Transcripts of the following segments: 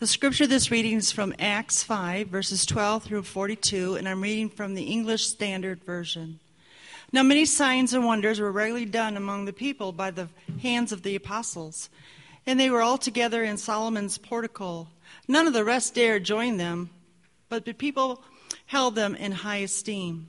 The scripture this reading is from Acts 5, verses 12 through 42, and I'm reading from the English Standard Version. Now, many signs and wonders were regularly done among the people by the hands of the apostles, and they were all together in Solomon's portico. None of the rest dared join them, but the people held them in high esteem.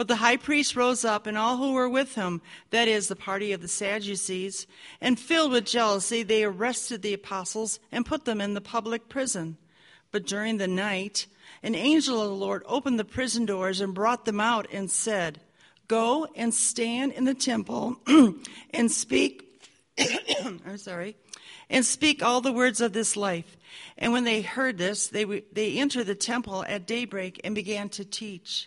But the high priest rose up, and all who were with him, that is, the party of the Sadducees, and filled with jealousy, they arrested the apostles and put them in the public prison. But during the night, an angel of the Lord opened the prison doors and brought them out and said, Go and stand in the temple and speak. I'm sorry, and speak all the words of this life. And when they heard this, they, they entered the temple at daybreak and began to teach.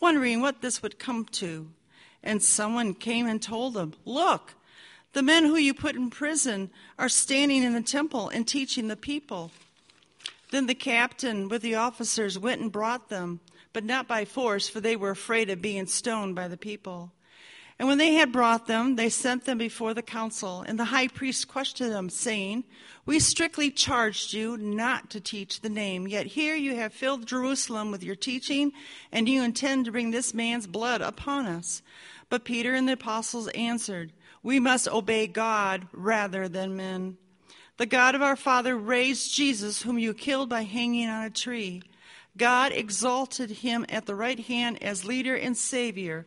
wondering what this would come to. And someone came and told them, Look, the men who you put in prison are standing in the temple and teaching the people. Then the captain with the officers went and brought them, but not by force, for they were afraid of being stoned by the people. And when they had brought them, they sent them before the council. And the high priest questioned them, saying, We strictly charged you not to teach the name, yet here you have filled Jerusalem with your teaching, and you intend to bring this man's blood upon us. But Peter and the apostles answered, We must obey God rather than men. The God of our father raised Jesus, whom you killed by hanging on a tree. God exalted him at the right hand as leader and savior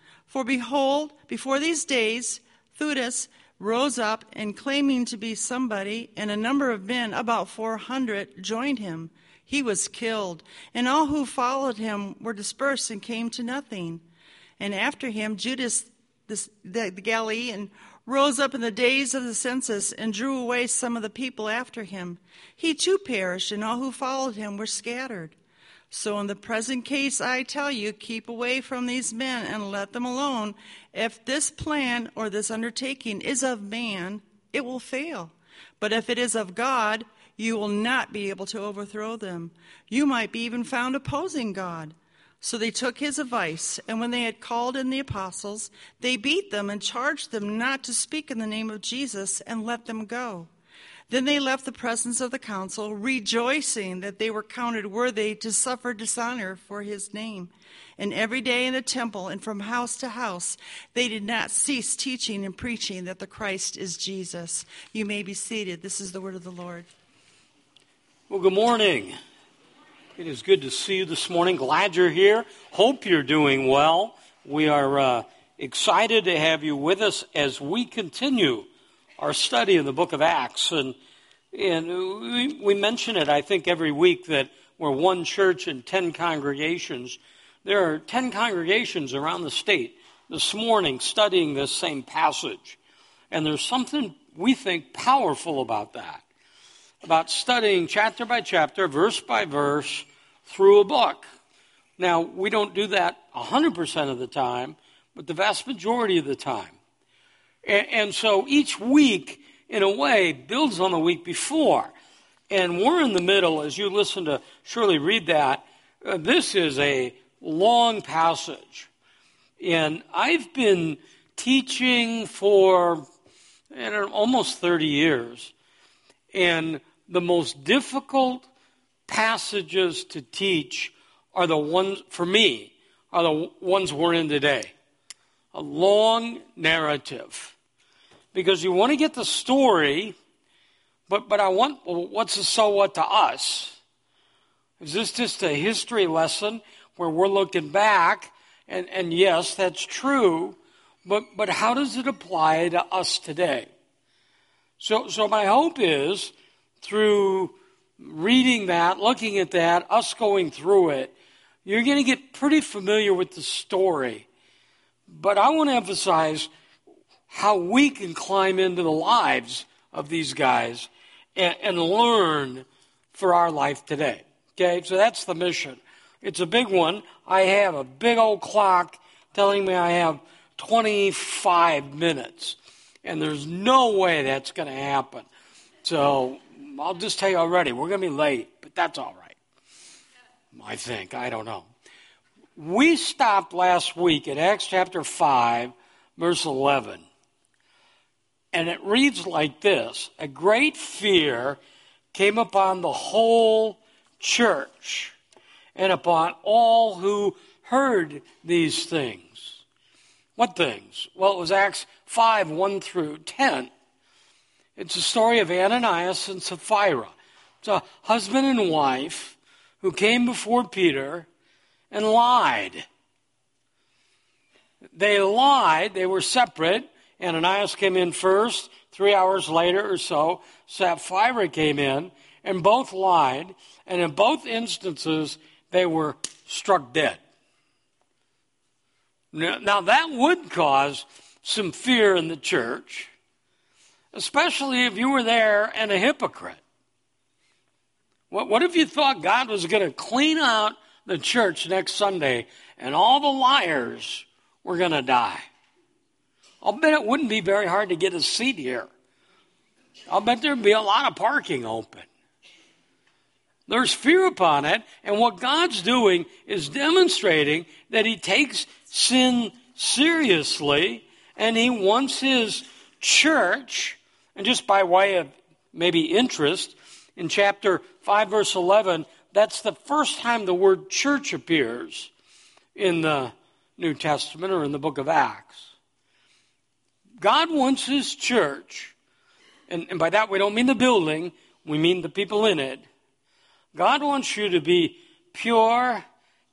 For behold, before these days, Theudas rose up and claiming to be somebody, and a number of men, about 400, joined him. He was killed, and all who followed him were dispersed and came to nothing. And after him, Judas the, the Galilean rose up in the days of the census and drew away some of the people after him. He too perished, and all who followed him were scattered. So, in the present case, I tell you, keep away from these men and let them alone. If this plan or this undertaking is of man, it will fail. But if it is of God, you will not be able to overthrow them. You might be even found opposing God. So they took his advice, and when they had called in the apostles, they beat them and charged them not to speak in the name of Jesus and let them go. Then they left the presence of the council, rejoicing that they were counted worthy to suffer dishonor for his name. And every day in the temple and from house to house, they did not cease teaching and preaching that the Christ is Jesus. You may be seated. This is the word of the Lord. Well, good morning. It is good to see you this morning. Glad you're here. Hope you're doing well. We are uh, excited to have you with us as we continue our study in the book of Acts. And, and we, we mention it, I think, every week that we're one church and 10 congregations. There are 10 congregations around the state this morning studying this same passage. And there's something we think powerful about that, about studying chapter by chapter, verse by verse, through a book. Now, we don't do that 100% of the time, but the vast majority of the time. And, so each week, in a way, builds on the week before. And we're in the middle, as you listen to Shirley read that. Uh, this is a long passage. And I've been teaching for know, almost 30 years. And the most difficult passages to teach are the ones, for me, are the ones we're in today. A long narrative. Because you want to get the story, but, but I want, what's the so what to us? Is this just a history lesson where we're looking back? And, and yes, that's true, but, but how does it apply to us today? So, so my hope is through reading that, looking at that, us going through it, you're going to get pretty familiar with the story. But I want to emphasize how we can climb into the lives of these guys and, and learn for our life today. Okay, so that's the mission. It's a big one. I have a big old clock telling me I have 25 minutes, and there's no way that's going to happen. So I'll just tell you already, we're going to be late, but that's all right. I think. I don't know. We stopped last week at Acts chapter 5, verse 11. And it reads like this A great fear came upon the whole church and upon all who heard these things. What things? Well, it was Acts 5 1 through 10. It's a story of Ananias and Sapphira. It's a husband and wife who came before Peter and lied. They lied, they were separate. Ananias came in first. Three hours later or so, Sapphira came in, and both lied. And in both instances, they were struck dead. Now, that would cause some fear in the church, especially if you were there and a hypocrite. What, what if you thought God was going to clean out the church next Sunday and all the liars were going to die? I'll bet it wouldn't be very hard to get a seat here. I'll bet there'd be a lot of parking open. There's fear upon it, and what God's doing is demonstrating that He takes sin seriously and He wants His church, and just by way of maybe interest, in chapter 5, verse 11, that's the first time the word church appears in the New Testament or in the book of Acts. God wants His church, and, and by that we don't mean the building, we mean the people in it. God wants you to be pure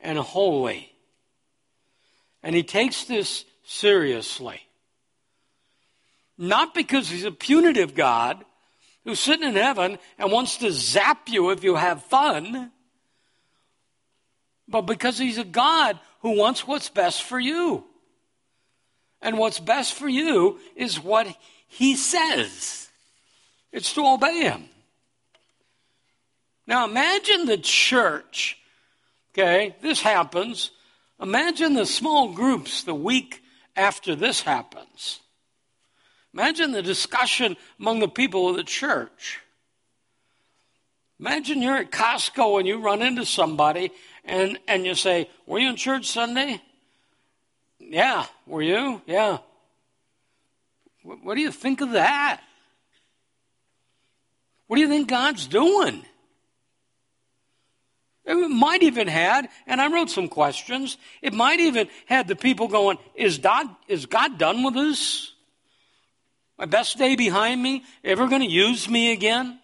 and holy. And He takes this seriously. Not because He's a punitive God, who's sitting in heaven and wants to zap you if you have fun, but because he's a God who wants what's best for you. And what's best for you is what he says. It's to obey him. Now imagine the church. Okay, this happens. Imagine the small groups the week after this happens. Imagine the discussion among the people of the church. Imagine you're at Costco and you run into somebody and, and you say, Were you in church Sunday? Yeah. Were you? Yeah. What, what do you think of that? What do you think God's doing? It might even had, and I wrote some questions, it might even had the people going, Is God, is God done with us? My best day behind me? Ever going to use me again?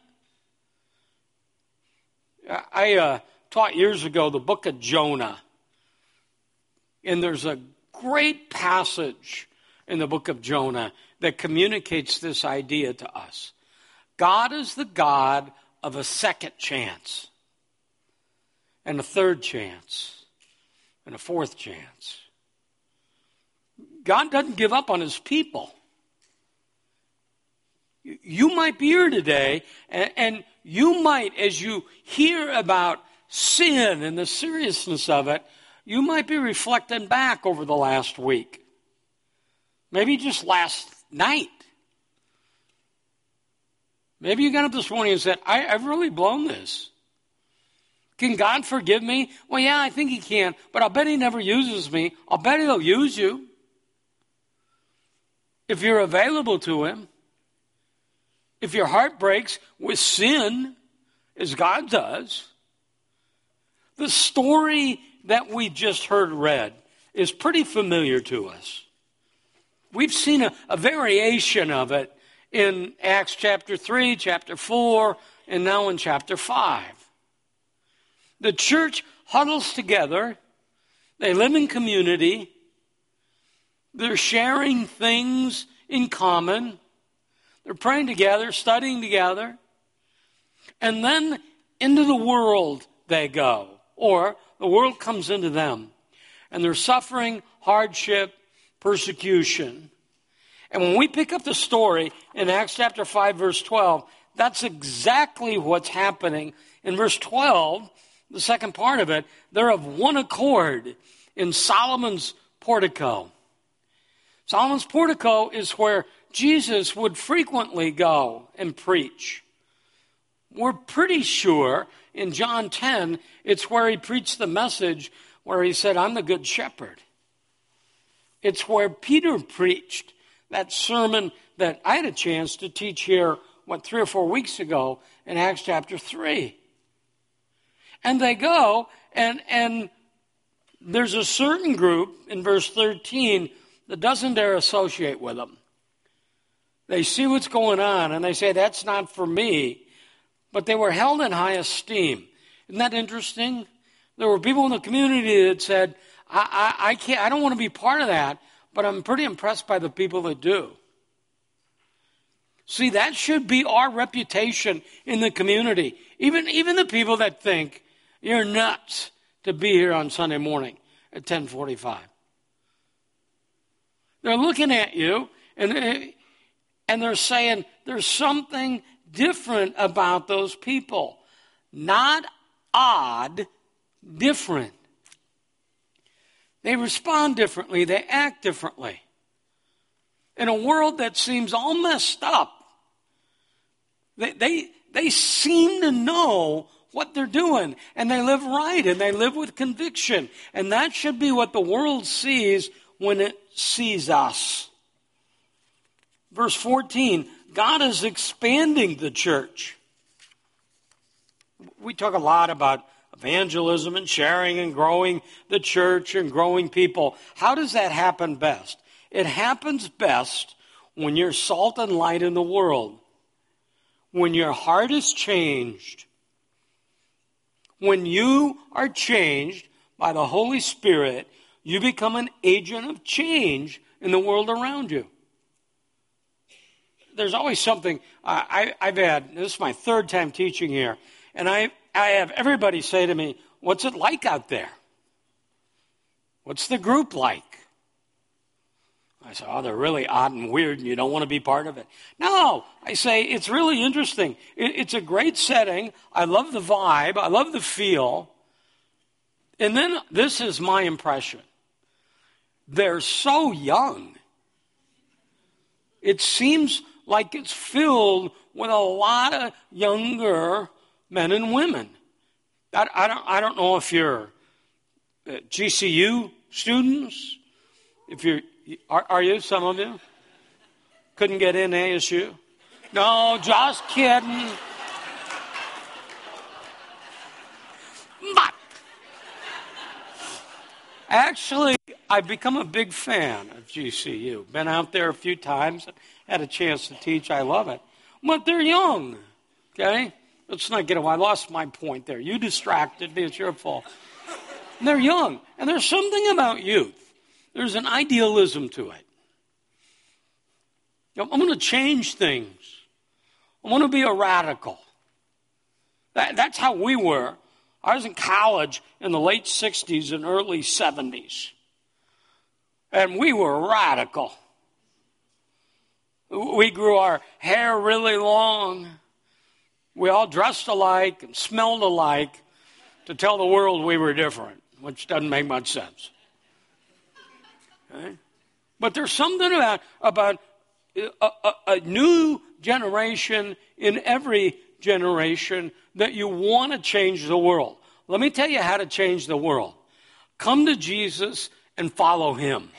I uh, taught years ago the book of Jonah. And there's a great passage in the book of Jonah that communicates this idea to us. God is the God of a second chance, and a third chance, and a fourth chance. God doesn't give up on his people. You might be here today, and, and you might, as you hear about sin and the seriousness of it, you might be reflecting back over the last week. Maybe just last night. Maybe you got up this morning and said, I, have really blown this. Can God forgive me? Well, yeah, I think He can, but I'll bet He never uses me. I'll bet He'll use you if you're available to Him. If your heart breaks with sin, as God does, the story that we just heard read is pretty familiar to us. We've seen a, a variation of it in Acts chapter 3, chapter 4, and now in chapter 5. The church huddles together, they live in community, they're sharing things in common, they're praying together, studying together, and then into the world they go, or the world comes into them, and they're suffering hardship, persecution. And when we pick up the story in Acts chapter 5, verse 12, that's exactly what's happening. In verse 12, the second part of it, they're of one accord in Solomon's portico. Solomon's portico is where Jesus would frequently go and preach. We're pretty sure in John 10, it's where he preached the message where he said, I'm the good shepherd. It's where Peter preached that sermon that I had a chance to teach here, what, three or four weeks ago in Acts chapter 3. And they go, and, and there's a certain group in verse 13 that doesn't dare associate with them. They see what's going on and they say, That's not for me. But they were held in high esteem. Isn't that interesting? There were people in the community that said, I, I, I can't, I don't want to be part of that, but I'm pretty impressed by the people that do. See, that should be our reputation in the community. Even, even the people that think you're nuts to be here on Sunday morning at 1045. They're looking at you and, and they're saying there's something different about those people. Not odd, different. They respond differently, they act differently. In a world that seems all messed up, they, they, they seem to know what they're doing and they live right and they live with conviction. And that should be what the world sees when it sees us. Verse 14 God is expanding the church. We talk a lot about evangelism and sharing and growing the church and growing people. How does that happen best? It happens best when you're salt and light in the world, when your heart is changed when you are changed by the Holy Spirit, you become an agent of change in the world around you. There's always something I, have had, this is my third time teaching here, and I, I have everybody say to me, What's it like out there? What's the group like? I say, oh, they're really odd and weird, and you don't want to be part of it. No, I say, it's really interesting. It, it's a great setting. I love the vibe, I love the feel. And then this is my impression they're so young. It seems like it's filled with a lot of younger men and women. I, I don't, I don't know if you're uh, GCU students, if you're are, are you, some of you? Couldn't get in ASU? No, just kidding. But actually, I've become a big fan of GCU. Been out there a few times, had a chance to teach. I love it. But they're young, okay? Let's not get away. I lost my point there. You distracted me. It's your fault. And they're young. And there's something about youth there's an idealism to it. I'm going to change things. I want to be a radical. That, that's how we were. I was in college in the late 60s and early 70s. And we were radical. We grew our hair really long. We all dressed alike and smelled alike to tell the world we were different, which doesn't make much sense. Okay? But there's something about, about a, a, a new generation in every generation that you want to change the world. let me tell you how to change the world. Come to Jesus and follow him.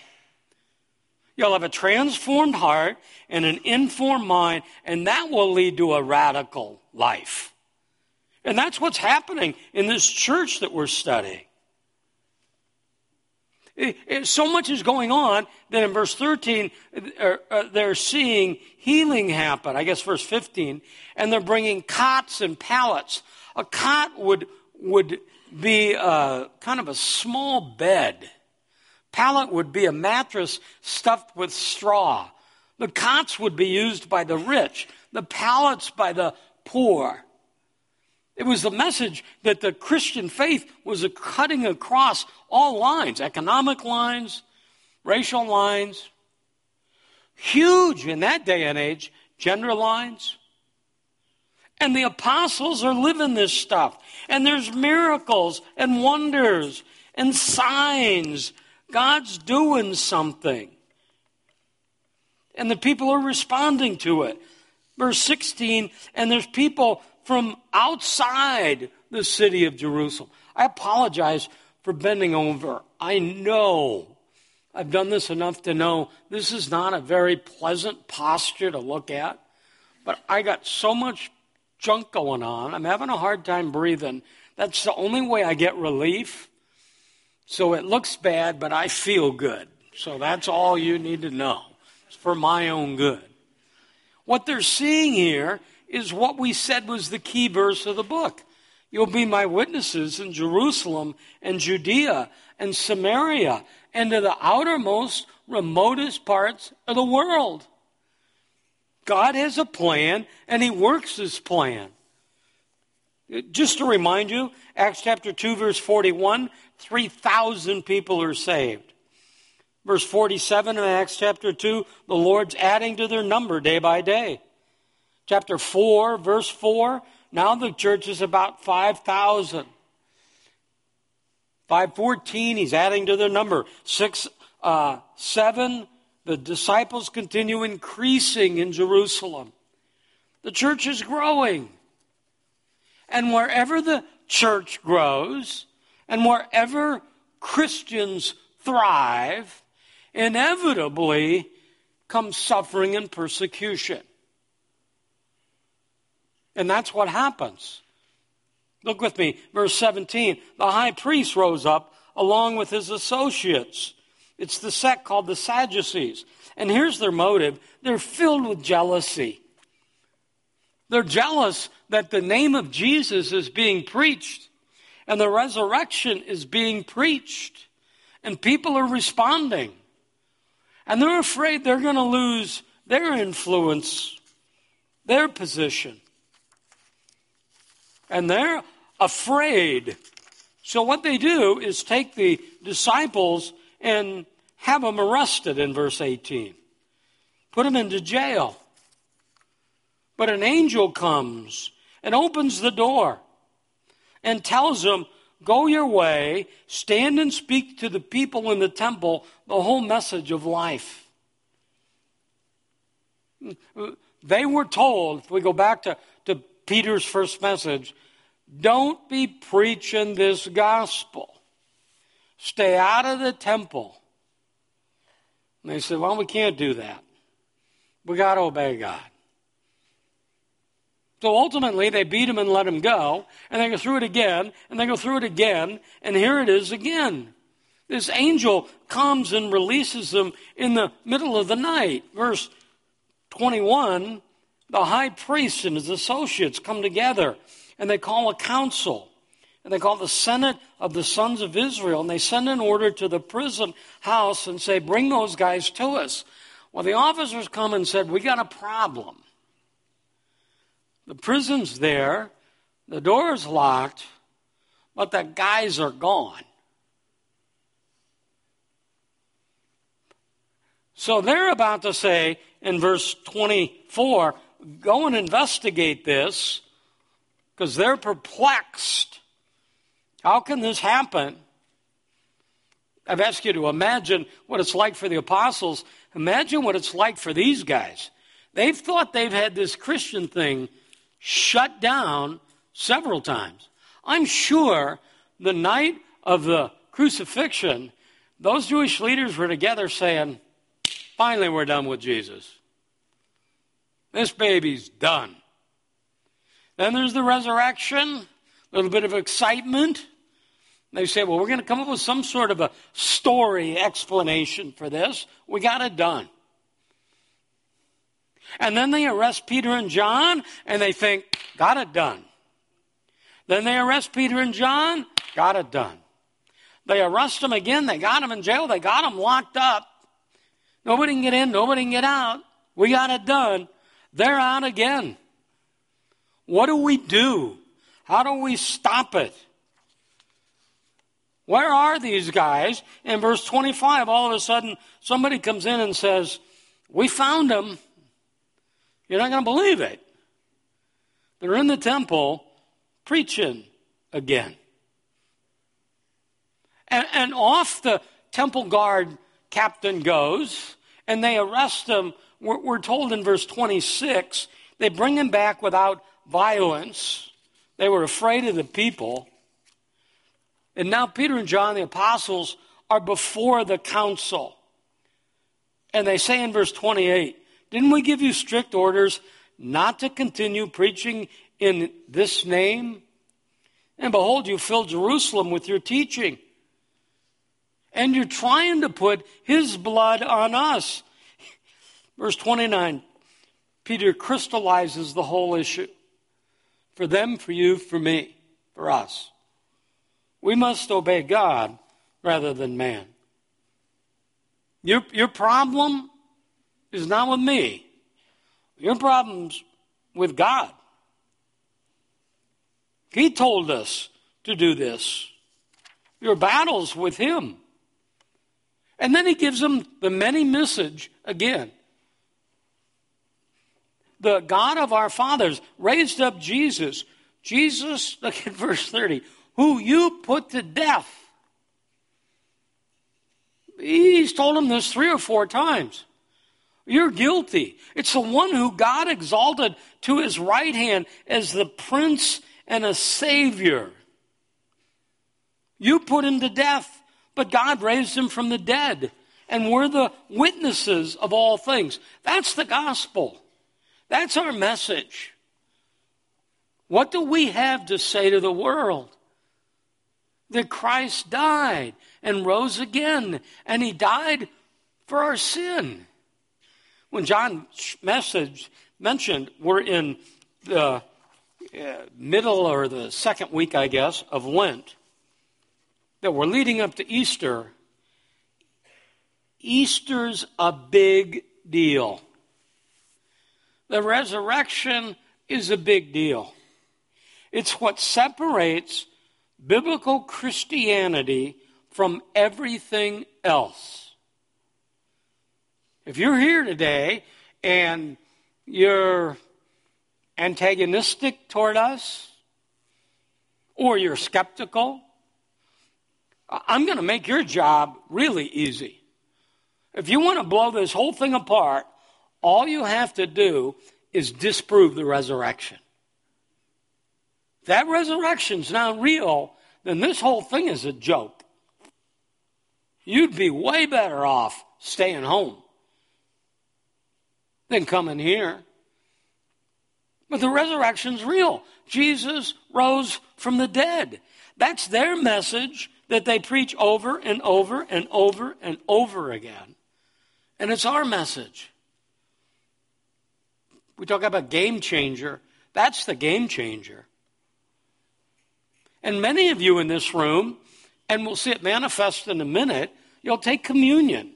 You'll have a transformed heart and an informed mind, and that will lead to a radical life. And that's what's happening in this church that we're studying. So much is going on that in verse 13, uh, uh, they're seeing healing happen. I guess verse 15, and they're bringing cots and pallets. A cot would, would be uh, kind of a small bed. Pallet would be a mattress stuffed with straw. The cots would be used by the rich, the pallets by the poor. It was the message that the Christian faith was cutting across all lines economic lines, racial lines, huge in that day and age, gender lines. And the apostles are living this stuff. And there's miracles and wonders and signs. God's doing something. And the people are responding to it. Verse 16, and there's people from outside the city of Jerusalem. I apologize for bending over. I know I've done this enough to know this is not a very pleasant posture to look at, but I got so much junk going on. I'm having a hard time breathing. That's the only way I get relief. So it looks bad, but I feel good. So that's all you need to know. It's for my own good. What they're seeing here is what we said was the key verse of the book. You'll be my witnesses in Jerusalem and Judea and Samaria and to the outermost, remotest parts of the world. God has a plan and He works His plan. Just to remind you, Acts chapter 2, verse 41, 3,000 people are saved. Verse 47 in Acts chapter 2, the Lord's adding to their number day by day chapter 4, verse 4. Now the church is about 5,000. 514, he's adding to their number. 6, uh, 7, the disciples continue increasing in Jerusalem. The church is growing. And wherever the church grows, and wherever Christians thrive, inevitably comes suffering and persecution. And that's what happens. Look with me, verse 17. The high priest rose up along with his associates. It's the sect called the Sadducees. And here's their motive they're filled with jealousy. They're jealous that the name of Jesus is being preached and the resurrection is being preached, and people are responding. And they're afraid they're going to lose their influence, their position and they're afraid. So, what they do is take the disciples and have them arrested in verse 18, put them into jail. But an angel comes and opens the door and tells them, Go your way, stand and speak to the people in the temple the whole message of life. They were told, if we go back to, to Peter's first message don't be preaching this gospel. Stay out of the temple. And they said, Well, we can't do that. We got to obey God. So ultimately, they beat him and let him go, and they go through it again, and they go through it again, and here it is again. This angel comes and releases them in the middle of the night. Verse 21 the high priest and his associates come together and they call a council. And they call the Senate of the sons of Israel. And they send an order to the prison house and say, Bring those guys to us. Well, the officers come and said, We got a problem. The prison's there, the door is locked, but the guys are gone. So they're about to say in verse 24 go and investigate this because they're perplexed. How can this happen? I've asked you to imagine what it's like for the apostles. Imagine what it's like for these guys. They've thought they've had this Christian thing shut down several times. I'm sure the night of the crucifixion, those Jewish leaders were together saying, finally, we're done with Jesus. This baby's done. Then there's the resurrection, a little bit of excitement. They say, well, we're going to come up with some sort of a story explanation for this. We got it done. And then they arrest Peter and John, and they think, got it done. Then they arrest Peter and John, got it done. They arrest them again, they got them in jail, they got them locked up. Nobody can get in, nobody can get out. We got it done. They're out again. What do we do? How do we stop it? Where are these guys? In verse 25, all of a sudden, somebody comes in and says, We found them. You're not going to believe it. They're in the temple preaching again. And, and off the temple guard captain goes, and they arrest him. We're, told in verse 26 they bring him back without violence. They were afraid of the people. And now Peter and John, the apostles, are before the council. And they say in verse 28 Didn't we give you strict orders not to continue preaching in this name? And behold, you fill Jerusalem with your teaching. And you're trying to put his blood on us. Verse 29 Peter crystallizes the whole issue for them, for you, for me, for us. We must obey God rather than man. Your, your problem is not with me. Your problem's with God. He told us to do this. Your battle's with Him. And then He gives them the many message again the God of our fathers raised up Jesus. Jesus, look at verse 30, who you put to death. He's told him this three or four times. You're guilty. It's the one who God exalted to his right hand as the prince and a savior. You put him to death, but God raised him from the dead. And we're the witnesses of all things. That's the gospel. That's our message. What do we have to say to the world? That Christ died and rose again, and he died for our sin. When John's message mentioned, we're in the uh, middle or the second week, I guess, of Lent, that we're leading up to Easter. Easter's a big deal. The resurrection is a big deal. It's what separates biblical Christianity from everything else. If you're here today and you're antagonistic toward us, or you're skeptical, I'm going to make your job really easy. If you want to blow this whole thing apart, all you have to do is disprove the resurrection. If that resurrection's not real, then this whole thing is a joke. You'd be way better off staying home than coming here. But the resurrection's real. Jesus rose from the dead. That's their message that they preach over and over and over and over again. And it's our message. We talk about game changer. That's the game changer. And many of you in this room, and we'll see it manifest in a minute, you'll take communion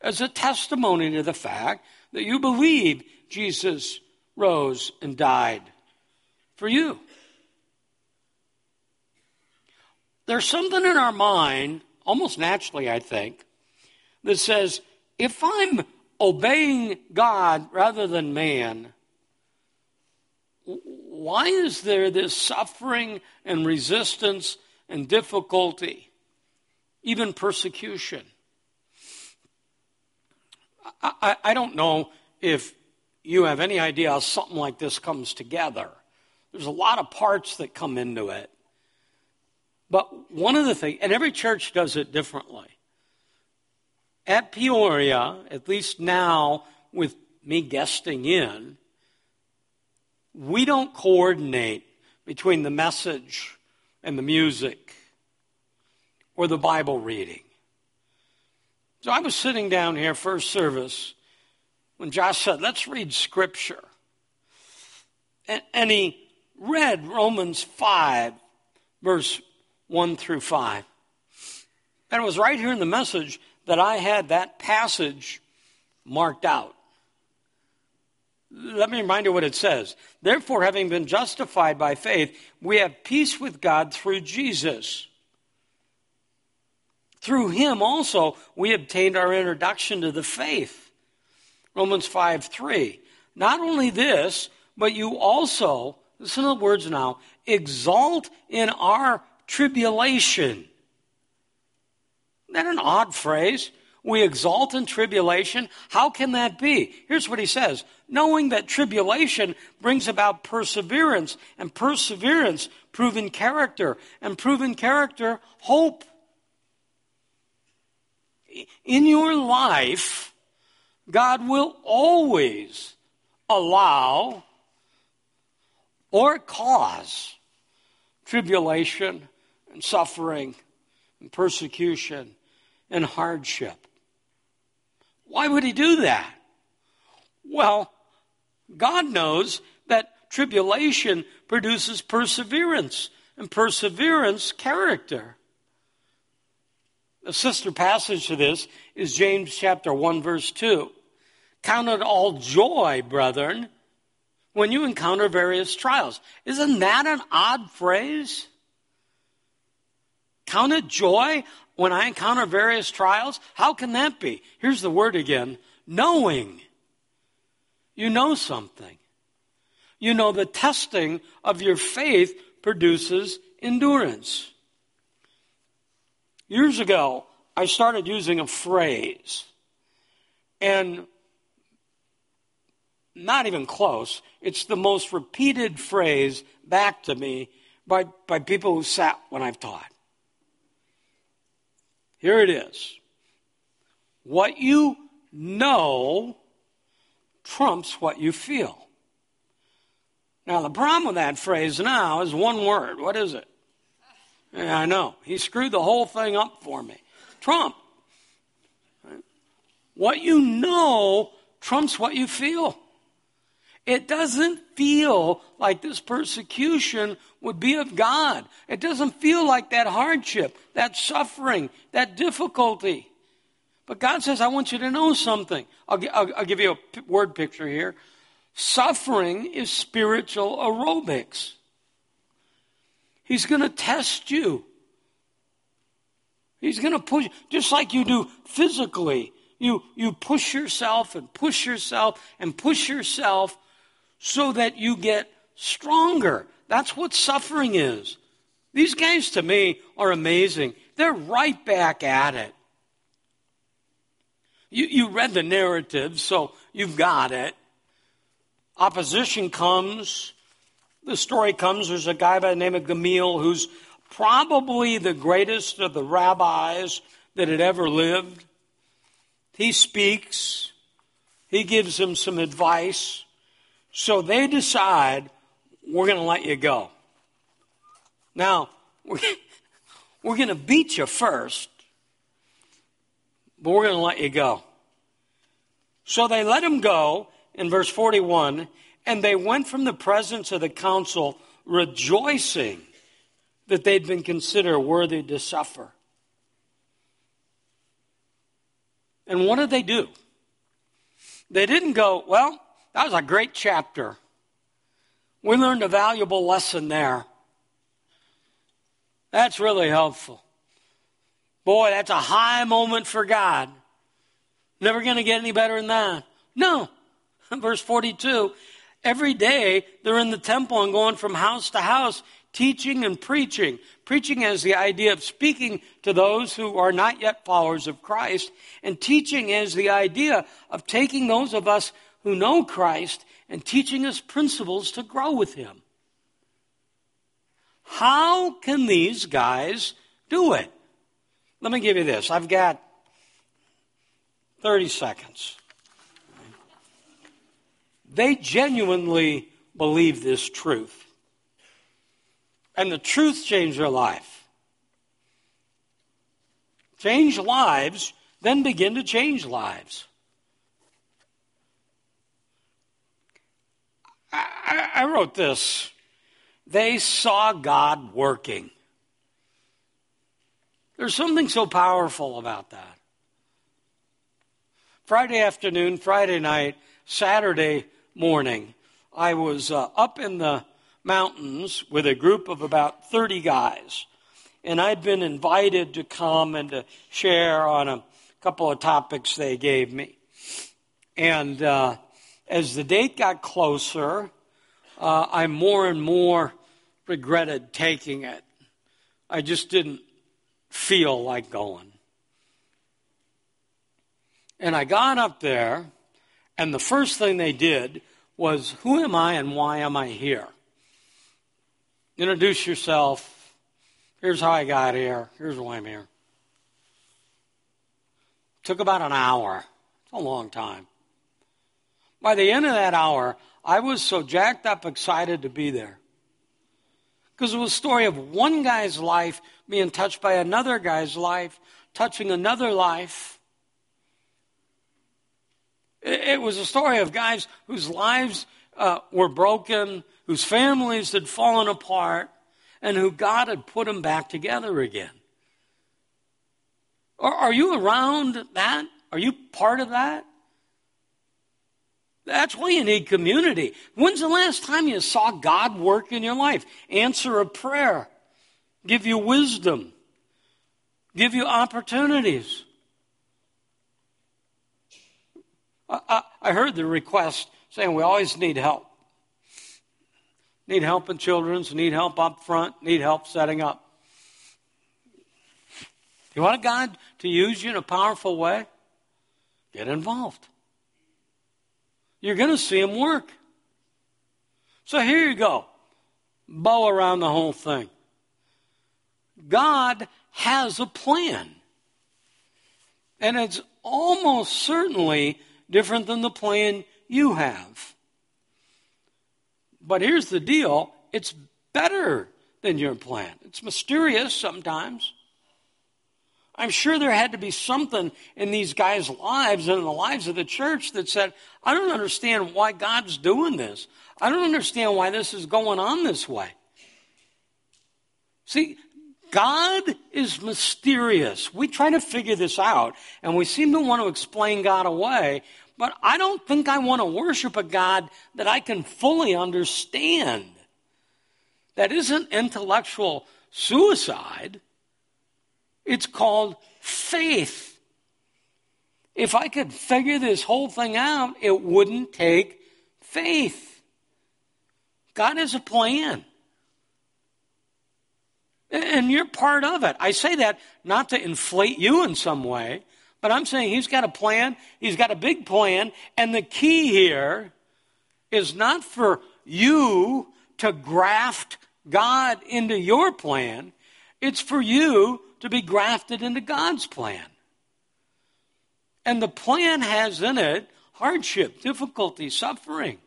as a testimony to the fact that you believe Jesus rose and died for you. There's something in our mind, almost naturally, I think, that says if I'm obeying God rather than man, why is there this suffering and resistance and difficulty, even persecution? I, I, I, don't know if you have any idea how something like this comes together. There's a lot of parts that come into it. But one of the things, and every church does it differently. At Peoria, at least now with me guesting in, we don't coordinate between the message and the music or the Bible reading. So I was sitting down here, first service, when Josh said, Let's read Scripture. And, and he read Romans 5, verse 1 through 5. And it was right here in the message that I had that passage marked out. Let me remind you what it says. Therefore, having been justified by faith, we have peace with God through Jesus. Through him also we obtained our introduction to the faith. Romans 5 3. Not only this, but you also, listen to the words now, exalt in our tribulation. That an odd phrase? We exalt in tribulation. How can that be? Here's what he says knowing that tribulation brings about perseverance, and perseverance, proven character, and proven character, hope. In your life, God will always allow or cause tribulation and suffering and persecution and hardship. Why would he do that? Well, God knows that tribulation produces perseverance, and perseverance, character. A sister passage to this is James chapter 1, verse 2. Count it all joy, brethren, when you encounter various trials. Isn't that an odd phrase? Count it joy when I encounter various trials? How can that be? Here's the word again knowing. You know something. You know the testing of your faith produces endurance. Years ago, I started using a phrase, and not even close, it's the most repeated phrase back to me by, by people who sat when I've taught. Here it is. What you know trumps what you feel. Now, the problem with that phrase now is one word. What is it? Yeah, I know. He screwed the whole thing up for me. Trump. What you know trumps what you feel. It doesn't feel like this persecution would be of God. It doesn't feel like that hardship, that suffering, that difficulty. But God says, I want you to know something. I'll, I'll, I'll give you a word picture here. Suffering is spiritual aerobics. He's going to test you. He's going to push, just like you do physically. You, you push yourself and push yourself and push yourself so that you get stronger. That's what suffering is. These guys to me are amazing. They're right back at it. You, you read the narrative, so you've got it. Opposition comes. The story comes. There's a guy by the name of Gamaliel who's probably the greatest of the rabbis that had ever lived. He speaks. He gives him some advice. So they decide, we're going to let you go. Now, we're, going to beat you first, but we're going to let you go. So they let him go in verse 41, and they went from the presence of the council rejoicing that they'd been considered worthy to suffer. And what did they do? They didn't go, well, that was a great chapter. We learned a valuable lesson there. That's really helpful. Boy, that's a high moment for God. Never going to get any better than that. No. Verse 42 every day they're in the temple and going from house to house, teaching and preaching. Preaching has the idea of speaking to those who are not yet followers of Christ, and teaching is the idea of taking those of us who know Christ and teaching us principles to grow with Him. How can these guys do it? Let me give you this. I've got 30 seconds. They genuinely believe this truth. And the truth changed their life. Change lives, then begin to change lives. I, I wrote this. They saw God working. There's something so powerful about that. Friday afternoon, Friday night, Saturday morning, I was uh, up in the mountains with a group of about 30 guys. And I'd been invited to come and to share on a couple of topics they gave me. And uh, as the date got closer, uh, I more and more regretted taking it. I just didn't feel like going. And I got up there, and the first thing they did was, Who am I and why am I here? Introduce yourself. Here's how I got here. Here's why I'm here. Took about an hour. It's a long time. By the end of that hour, I was so jacked up, excited to be there. Because it was a story of one guy's life being touched by another guy's life, touching another life. It was a story of guys whose lives uh, were broken, whose families had fallen apart, and who God had put them back together again. Are, are you around that? Are you part of that? That's why you need community. When's the last time you saw God work in your life? Answer a prayer, give you wisdom, give you opportunities. I, I heard the request saying we always need help. Need help in children's, need help up front, need help setting up. You want God to use you in a powerful way? Get involved. You're going to see Him work. So here you go. Bow around the whole thing. God has a plan. And it's almost certainly different than the plan you have. But here's the deal it's better than your plan. It's mysterious sometimes. I'm sure there had to be something in these guys' lives and in the lives of the church that said, I don't understand why God's doing this. I don't understand why this is going on this way. See, God is mysterious. We try to figure this out, and we seem to want to explain God away, but I don't think I want to worship a God that I can fully understand. That isn't intellectual suicide, it's called faith. If I could figure this whole thing out, it wouldn't take faith. God has a plan. And you're part of it. I say that not to inflate you in some way, but I'm saying he's got a plan. He's got a big plan. And the key here is not for you to graft God into your plan, it's for you to be grafted into God's plan. And the plan has in it hardship, difficulty, suffering.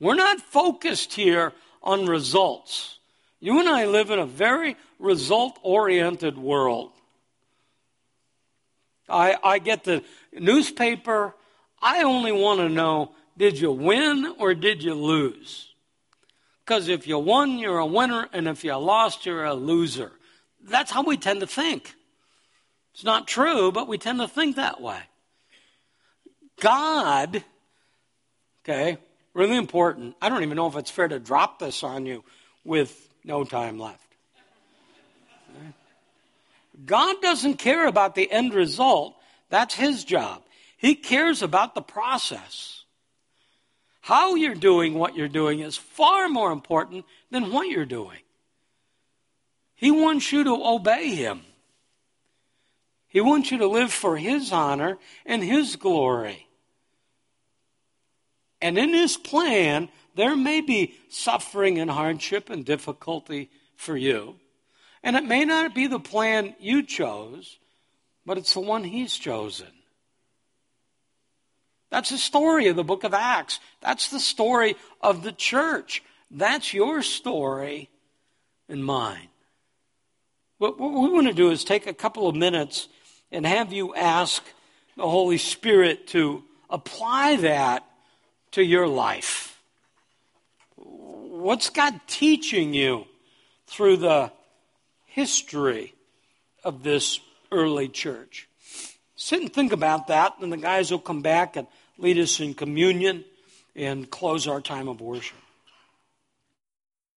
We're not focused here on results. You and I live in a very result oriented world. I, I get the newspaper. I only want to know did you win or did you lose? Because if you won, you're a winner, and if you lost, you're a loser. That's how we tend to think. It's not true, but we tend to think that way. God, okay, really important. I don't even know if it's fair to drop this on you with no time left. God doesn't care about the end result. That's His job. He cares about the process. How you're doing what you're doing is far more important than what you're doing. He wants you to obey Him. He wants you to live for His honor and His glory. And in His plan, there may be suffering and hardship and difficulty for you. And it may not be the plan you chose, but it's the one He's chosen. That's the story of the book of Acts. That's the story of the church. That's your story and mine. What, what we want to do is take a couple of minutes and have you ask the Holy Spirit to apply that to your life. What's God teaching you through the history of this early church? Sit and think about that, and the guys will come back and lead us in communion and close our time of worship.